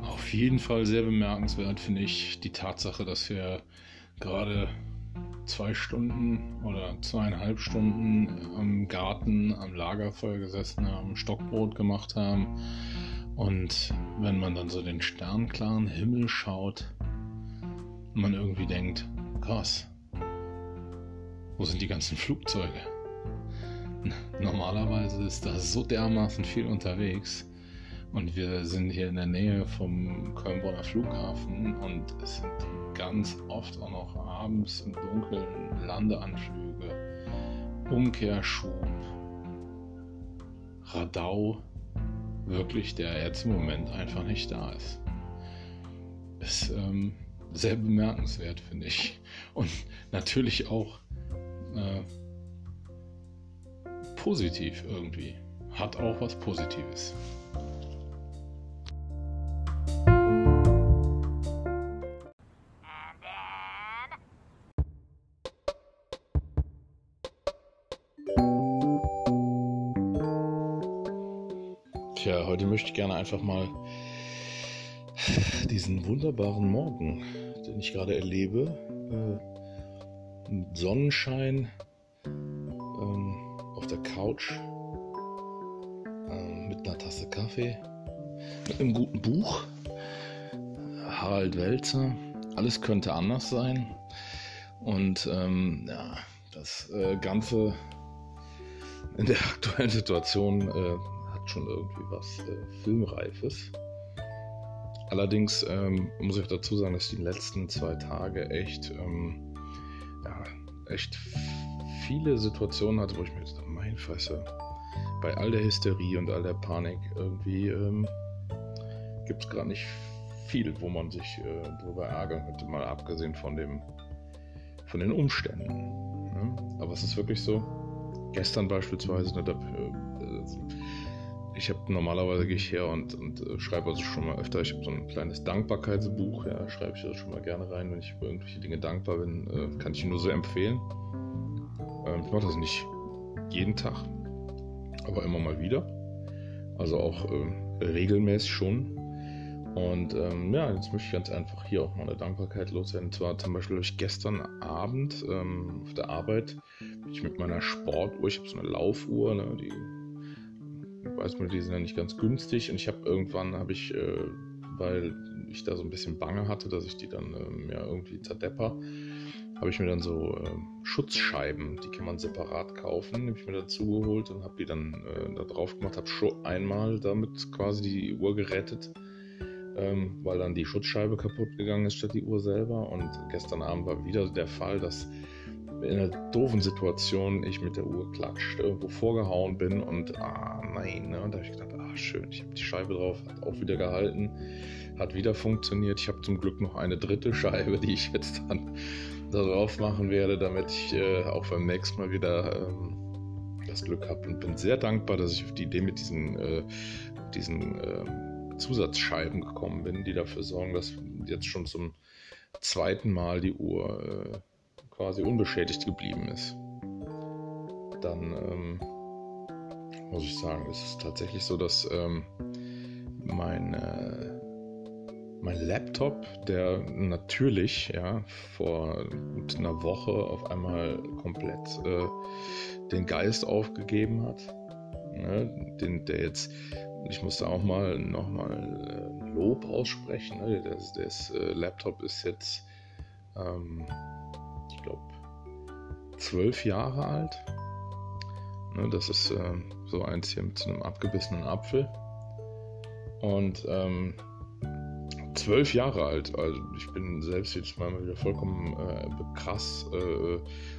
Auf jeden Fall sehr bemerkenswert finde ich die Tatsache, dass wir gerade zwei Stunden oder zweieinhalb Stunden am Garten, am Lagerfeuer gesessen haben, Stockbrot gemacht haben. Und wenn man dann so den sternklaren Himmel schaut, man irgendwie denkt, krass, wo sind die ganzen Flugzeuge? Normalerweise ist da so dermaßen viel unterwegs und wir sind hier in der Nähe vom Köln-Bonner Flughafen und es sind ganz oft auch noch abends im Dunkeln Landeanflüge, Umkehrschub, Radau, wirklich, der jetzt im Moment einfach nicht da ist. Ist ähm, sehr bemerkenswert, finde ich. Und natürlich auch positiv irgendwie. Hat auch was Positives. Tja, heute möchte ich gerne einfach mal diesen wunderbaren Morgen, den ich gerade erlebe, äh, Sonnenschein ähm, der Couch äh, mit einer Tasse Kaffee, mit einem guten Buch, Harald Welzer, alles könnte anders sein und ähm, ja, das äh, Ganze in der aktuellen Situation äh, hat schon irgendwie was äh, Filmreifes. Allerdings ähm, muss ich dazu sagen, dass die letzten zwei Tage echt, ähm, ja, echt viele Situationen hatte, wo ich mir dachte, mein Fresse, bei all der Hysterie und all der Panik irgendwie ähm, gibt es gar nicht viel, wo man sich äh, darüber ärgern könnte, mal abgesehen von dem, von den Umständen. Ne? Aber es ist wirklich so. Gestern beispielsweise, ne, da, äh, ich habe normalerweise gehe ich her und, und äh, schreibe also schon mal öfter. Ich habe so ein kleines Dankbarkeitsbuch, ja, schreibe ich das schon mal gerne rein, wenn ich über irgendwelche Dinge dankbar bin, äh, kann ich nur so empfehlen. Ähm, ich mache das nicht jeden Tag, aber immer mal wieder. Also auch äh, regelmäßig schon. Und ähm, ja, jetzt möchte ich ganz einfach hier auch mal eine Dankbarkeit loswerden. Und zwar zum Beispiel ich gestern Abend ähm, auf der Arbeit bin ich mit meiner Sportuhr, ich habe so eine Laufuhr, ne, die weiß man, die sind ja nicht ganz günstig. Und ich habe irgendwann, habe ich, äh, weil ich da so ein bisschen Bange hatte, dass ich die dann ähm, ja irgendwie zerdepper, habe ich mir dann so äh, Schutzscheiben, die kann man separat kaufen, habe ich mir dazu geholt und habe die dann äh, da drauf gemacht, habe schon einmal damit quasi die Uhr gerettet, ähm, weil dann die Schutzscheibe kaputt gegangen ist statt die Uhr selber. Und gestern Abend war wieder der Fall, dass in einer doofen Situation ich mit der Uhr klatscht, irgendwo vorgehauen bin und ah nein, ne? da habe ich gedacht, ah schön, ich habe die Scheibe drauf, hat auch wieder gehalten, hat wieder funktioniert. Ich habe zum Glück noch eine dritte Scheibe, die ich jetzt dann da drauf machen werde, damit ich äh, auch beim nächsten Mal wieder ähm, das Glück habe und bin sehr dankbar, dass ich auf die Idee mit diesen, äh, diesen äh, Zusatzscheiben gekommen bin, die dafür sorgen, dass jetzt schon zum zweiten Mal die Uhr äh, quasi unbeschädigt geblieben ist, dann ähm, muss ich sagen, ist es tatsächlich so, dass ähm, mein, mein Laptop, der natürlich ja, vor einer Woche auf einmal komplett äh, den Geist aufgegeben hat, ne, den, der jetzt, ich musste auch mal nochmal äh, Lob aussprechen, ne, das, das äh, Laptop ist jetzt ähm, glaube, zwölf Jahre alt. Ne, das ist äh, so eins hier mit so einem abgebissenen Apfel. Und ähm, zwölf Jahre alt. Also ich bin selbst jetzt mal wieder vollkommen äh, krass äh,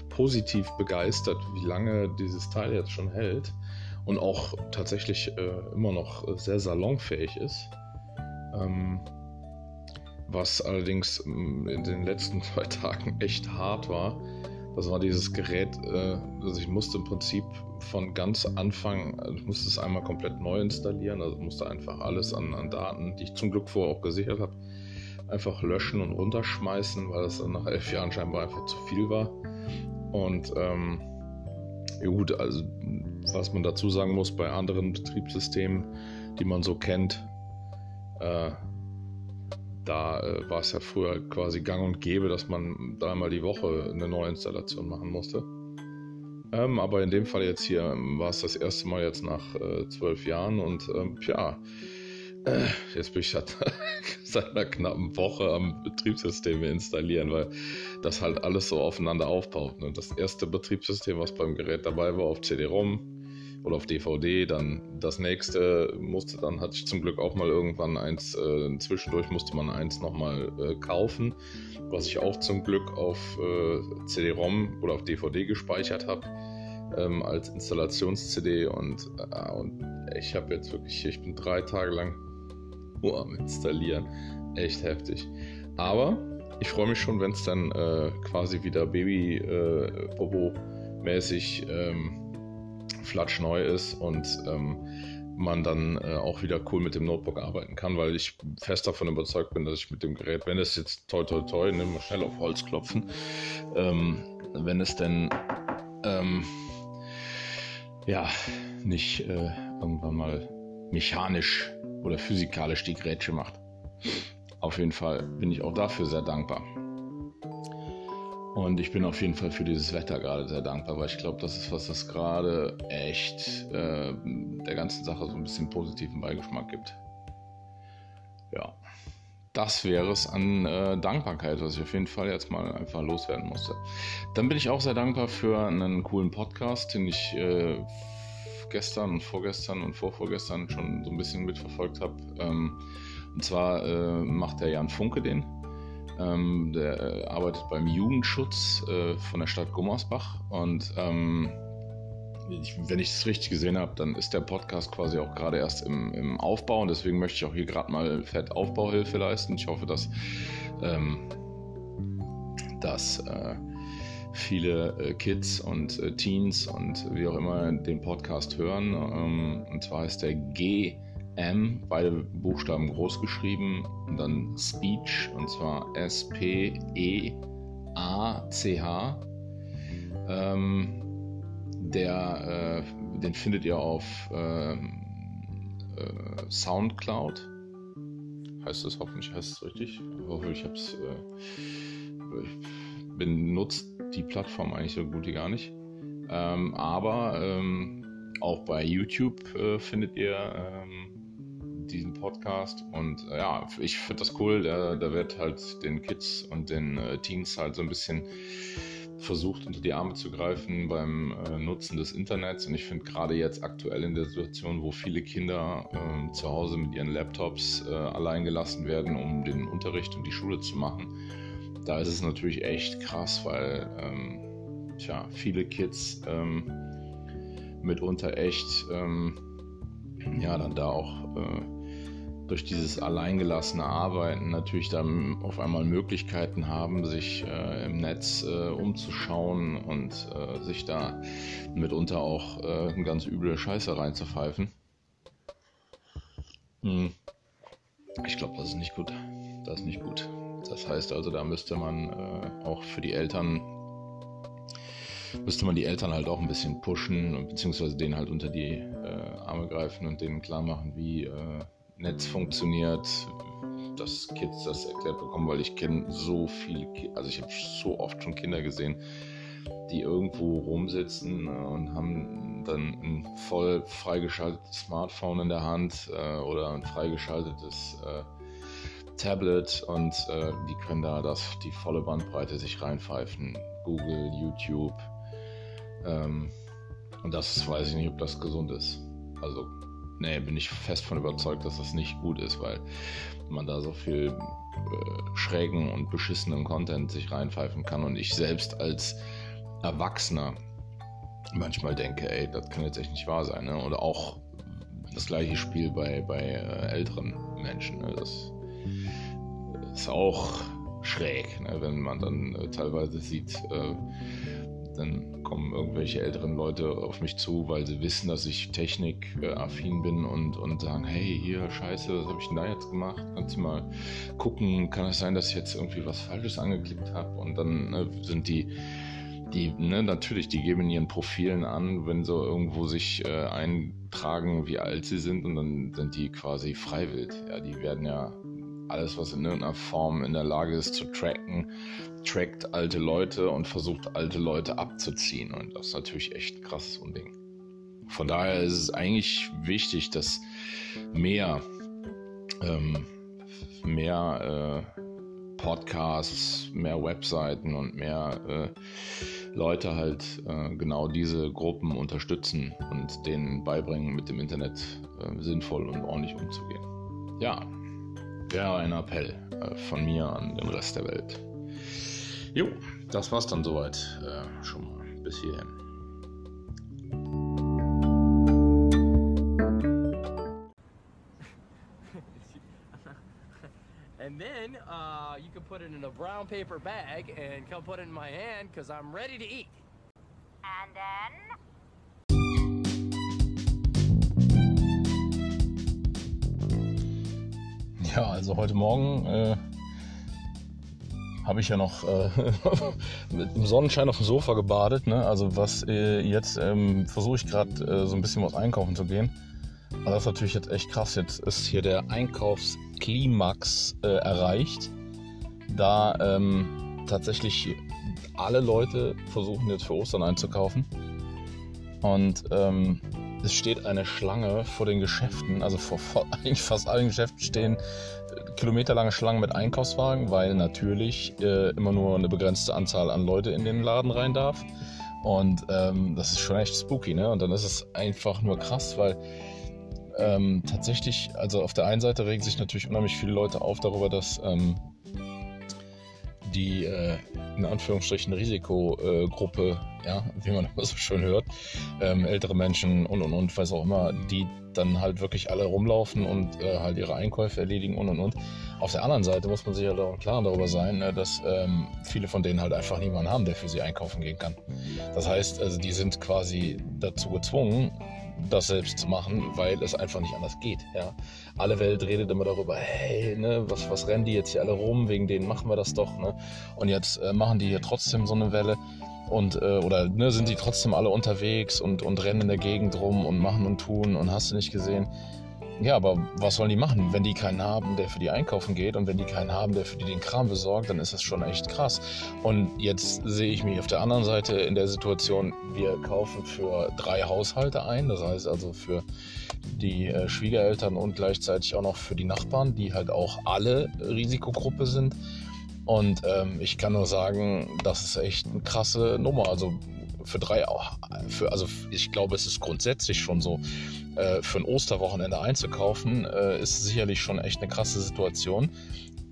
positiv begeistert, wie lange dieses Teil jetzt schon hält und auch tatsächlich äh, immer noch sehr salonfähig ist. Ähm, was allerdings ähm, in den letzten zwei Tagen echt hart war, das war dieses Gerät, äh, also ich musste im Prinzip von ganz Anfang, also ich musste es einmal komplett neu installieren, also musste einfach alles an, an Daten, die ich zum Glück vorher auch gesichert habe, einfach löschen und runterschmeißen, weil das dann nach elf Jahren scheinbar einfach zu viel war. Und ähm, Ja gut, also was man dazu sagen muss, bei anderen Betriebssystemen, die man so kennt, äh, da äh, war es ja früher quasi gang und gäbe, dass man dreimal die Woche eine Neuinstallation machen musste. Ähm, aber in dem Fall jetzt hier ähm, war es das erste Mal jetzt nach äh, zwölf Jahren und ähm, ja, äh, jetzt bin ich seit, seit einer knappen Woche am Betriebssystem installieren, weil das halt alles so aufeinander aufbaut. Ne? Das erste Betriebssystem, was beim Gerät dabei war, auf CD-ROM oder auf DVD, dann das nächste musste dann, hatte ich zum Glück auch mal irgendwann eins, äh, zwischendurch musste man eins nochmal äh, kaufen, was ich auch zum Glück auf äh, CD-ROM oder auf DVD gespeichert habe. Ähm, als Installations-CD und, äh, und ich habe jetzt wirklich, ich bin drei Tage lang nur am Installieren. Echt heftig. Aber ich freue mich schon, wenn es dann äh, quasi wieder Baby-Popo-mäßig äh, ähm, flatschneu ist und ähm, man dann äh, auch wieder cool mit dem Notebook arbeiten kann, weil ich fest davon überzeugt bin, dass ich mit dem Gerät, wenn es jetzt toi toi toi, nehmen wir schnell auf Holz klopfen, ähm, wenn es denn ähm, ja nicht äh, irgendwann mal mechanisch oder physikalisch die Grätsche macht. Auf jeden Fall bin ich auch dafür sehr dankbar. Und ich bin auf jeden Fall für dieses Wetter gerade sehr dankbar, weil ich glaube, das ist was, das gerade echt äh, der ganzen Sache so ein bisschen positiven Beigeschmack gibt. Ja, das wäre es an äh, Dankbarkeit, was ich auf jeden Fall jetzt mal einfach loswerden musste. Dann bin ich auch sehr dankbar für einen coolen Podcast, den ich äh, gestern und vorgestern und vorvorgestern schon so ein bisschen mitverfolgt habe. Ähm, und zwar äh, macht der Jan Funke den. Ähm, der äh, arbeitet beim Jugendschutz äh, von der Stadt Gummersbach und ähm, ich, wenn ich es richtig gesehen habe, dann ist der Podcast quasi auch gerade erst im, im, Aufbau und deswegen möchte ich auch hier gerade mal fett Aufbauhilfe leisten. Ich hoffe, dass, ähm, dass äh, viele äh, Kids und äh, Teens und wie auch immer den Podcast hören. Ähm, und zwar ist der GM, beide Buchstaben groß geschrieben, und dann Speech, und zwar S-P-E-A-C-H. Ähm, der, äh, den findet ihr auf ähm, äh, Soundcloud. Heißt das hoffentlich, heißt es richtig? Ich hoffe, ich habe es äh, benutzt die Plattform eigentlich so gut wie gar nicht. Ähm, aber ähm, auch bei YouTube äh, findet ihr ähm, diesen Podcast und äh, ja, ich finde das cool. Da, da, wird halt den Kids und den äh, Teens halt so ein bisschen versucht unter die Arme zu greifen beim äh, Nutzen des Internets und ich finde gerade jetzt aktuell in der Situation, wo viele Kinder äh, zu Hause mit ihren Laptops äh, allein gelassen werden, um den Unterricht und die Schule zu machen, da ist es natürlich echt krass, weil ähm, tja, viele Kids ähm, mitunter echt ähm, ja dann da auch äh, durch dieses alleingelassene Arbeiten natürlich dann auf einmal Möglichkeiten haben, sich äh, im Netz äh, umzuschauen und äh, sich da mitunter auch äh, ganz üble Scheiße reinzupfeifen. Hm. Ich glaube, das ist nicht gut. Das ist nicht gut. Das heißt also, da müsste man äh, auch für die Eltern, müsste man die Eltern halt auch ein bisschen pushen, beziehungsweise denen halt unter die äh, Arme greifen und denen klar machen, wie äh, Netz funktioniert, dass Kids das erklärt bekommen, weil ich kenne so viele, also ich habe so oft schon Kinder gesehen, die irgendwo rumsitzen äh, und haben dann ein voll freigeschaltetes Smartphone in der Hand äh, oder ein freigeschaltetes äh, Tablet und äh, die können da das, die volle Bandbreite sich reinpfeifen. Google, YouTube. Ähm, und das weiß ich nicht, ob das gesund ist. Also, nee, bin ich fest von überzeugt, dass das nicht gut ist, weil man da so viel äh, schrägen und beschissenen Content sich reinpfeifen kann. Und ich selbst als Erwachsener manchmal denke, ey, das kann jetzt echt nicht wahr sein. Ne? Oder auch das gleiche Spiel bei, bei äh, älteren Menschen. Ne? Das ist auch schräg, ne? wenn man dann äh, teilweise sieht, äh, dann kommen irgendwelche älteren Leute auf mich zu, weil sie wissen, dass ich technikaffin bin und, und sagen, hey, hier, scheiße, was habe ich denn da jetzt gemacht? Kannst du mal gucken, kann es sein, dass ich jetzt irgendwie was Falsches angeklickt habe? Und dann äh, sind die die, ne, natürlich, die geben in ihren Profilen an, wenn sie irgendwo sich äh, eintragen, wie alt sie sind und dann sind die quasi freiwillig. Ja, die werden ja alles, was in irgendeiner Form in der Lage ist zu tracken, trackt alte Leute und versucht alte Leute abzuziehen. Und das ist natürlich echt ein Ding. Von daher ist es eigentlich wichtig, dass mehr, ähm, mehr äh, Podcasts, mehr Webseiten und mehr äh, Leute halt äh, genau diese Gruppen unterstützen und denen beibringen, mit dem Internet äh, sinnvoll und ordentlich umzugehen. Ja, wäre ein Appell äh, von mir an den Rest der Welt. Jo, das war's dann soweit äh, schon mal bis hierhin. And then uh, you can put it in a brown paper bag and come put it in my hand because I'm ready to eat. And then Ja, also heute Morgen äh, habe ich ja noch äh, dem Sonnenschein auf dem Sofa gebadet. Ne? Also was äh, jetzt ähm, versuche ich gerade äh, so ein bisschen was einkaufen zu gehen. Aber das ist natürlich jetzt echt krass. Jetzt ist hier der Einkaufsklimax äh, erreicht. Da ähm, tatsächlich alle Leute versuchen jetzt für Ostern einzukaufen. Und ähm, es steht eine Schlange vor den Geschäften, also vor, vor eigentlich fast allen Geschäften stehen äh, kilometerlange Schlangen mit Einkaufswagen, weil natürlich äh, immer nur eine begrenzte Anzahl an Leute in den Laden rein darf. Und ähm, das ist schon echt spooky, ne? Und dann ist es einfach nur krass, weil ähm, tatsächlich, also auf der einen Seite regen sich natürlich unheimlich viele Leute auf darüber, dass ähm, die äh, in Anführungsstrichen Risikogruppe, ja, wie man immer so schön hört, ähm, ältere Menschen und und und, weiß auch immer, die dann halt wirklich alle rumlaufen und äh, halt ihre Einkäufe erledigen und und und. Auf der anderen Seite muss man sich halt auch klar darüber sein, ne, dass ähm, viele von denen halt einfach niemanden haben, der für sie einkaufen gehen kann. Das heißt, also die sind quasi dazu gezwungen, das selbst zu machen, weil es einfach nicht anders geht. Ja? Alle Welt redet immer darüber, hey, ne, was, was rennen die jetzt hier alle rum, wegen denen machen wir das doch. Ne? Und jetzt äh, machen die hier trotzdem so eine Welle und äh, oder ne, sind die trotzdem alle unterwegs und, und rennen in der Gegend rum und machen und tun und hast du nicht gesehen. Ja, aber was sollen die machen? Wenn die keinen haben, der für die einkaufen geht und wenn die keinen haben, der für die den Kram besorgt, dann ist das schon echt krass. Und jetzt sehe ich mich auf der anderen Seite in der Situation, wir kaufen für drei Haushalte ein, das heißt also für die äh, Schwiegereltern und gleichzeitig auch noch für die Nachbarn, die halt auch alle Risikogruppe sind. Und ähm, ich kann nur sagen, das ist echt eine krasse Nummer. Also für drei, für, also ich glaube, es ist grundsätzlich schon so, äh, für ein Osterwochenende einzukaufen, äh, ist sicherlich schon echt eine krasse Situation.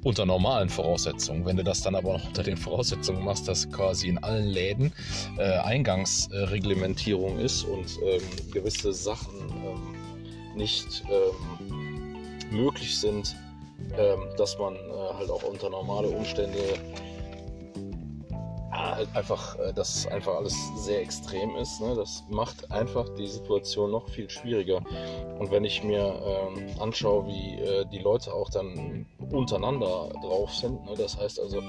Unter normalen Voraussetzungen. Wenn du das dann aber noch unter den Voraussetzungen machst, dass quasi in allen Läden äh, Eingangsreglementierung ist und ähm, gewisse Sachen ähm, nicht ähm, möglich sind, ähm, dass man äh, halt auch unter normale Umstände halt einfach, äh, dass einfach alles sehr extrem ist. Ne? Das macht einfach die Situation noch viel schwieriger. Und wenn ich mir ähm, anschaue, wie äh, die Leute auch dann untereinander drauf sind, ne? das heißt also,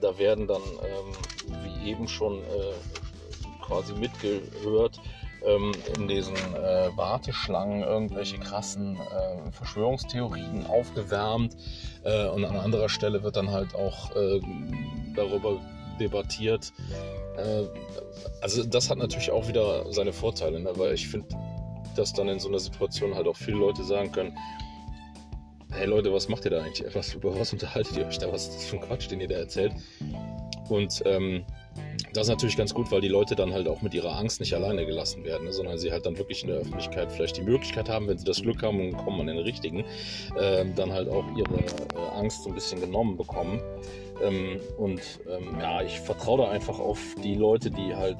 da werden dann, ähm, wie eben schon äh, quasi mitgehört, ähm, in diesen äh, Warteschlangen irgendwelche krassen äh, Verschwörungstheorien aufgewärmt äh, und an anderer Stelle wird dann halt auch äh, darüber debattiert. Äh, also das hat natürlich auch wieder seine Vorteile, ne? weil ich finde, dass dann in so einer Situation halt auch viele Leute sagen können, hey Leute, was macht ihr da eigentlich? Was, über was unterhaltet ihr euch da? Was ist das für ein Quatsch, den ihr da erzählt? Und ähm, das ist natürlich ganz gut, weil die Leute dann halt auch mit ihrer Angst nicht alleine gelassen werden, ne, sondern sie halt dann wirklich in der Öffentlichkeit vielleicht die Möglichkeit haben, wenn sie das Glück haben und kommen an den richtigen, äh, dann halt auch ihre äh, Angst so ein bisschen genommen bekommen. Ähm, und ähm, ja, ich vertraue da einfach auf die Leute, die halt,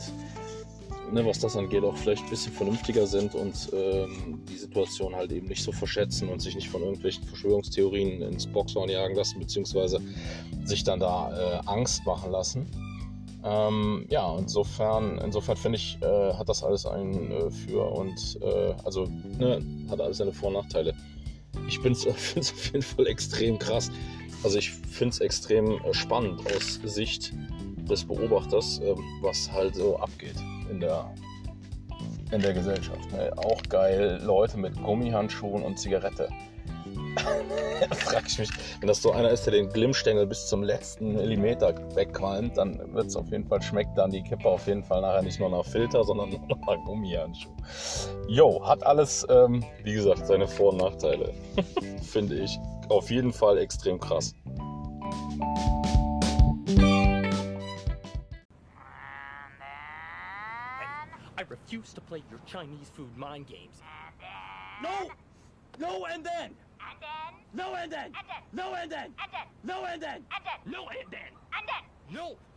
ne, was das angeht, auch vielleicht ein bisschen vernünftiger sind und ähm, die Situation halt eben nicht so verschätzen und sich nicht von irgendwelchen Verschwörungstheorien ins Boxhorn jagen lassen, beziehungsweise sich dann da äh, Angst machen lassen. Ähm, ja, insofern, insofern finde ich, äh, hat das alles ein äh, Für und äh, also ne, hat alles seine Vor- und Nachteile. Ich finde es auf jeden Fall extrem krass. Also ich finde es extrem äh, spannend aus Sicht des Beobachters, ähm, was halt so abgeht in der, in der Gesellschaft. Ne? Auch geil, Leute mit Gummihandschuhen und Zigarette. frag ich mich, wenn das so einer ist, der den Glimmstängel bis zum letzten Millimeter wegqualmt, dann wird es auf jeden Fall, schmeckt dann die Kippe auf jeden Fall nachher nicht nur nach Filter, sondern nur noch nach Gummihandschuh. Jo, hat alles, ähm, wie gesagt, seine Vor- und Nachteile. Finde ich auf jeden Fall extrem krass. I refuse to play your Chinese food mind games. No! No and then! And then... No and then! And then... No and then! And then... No then! And then... No and then! And then... No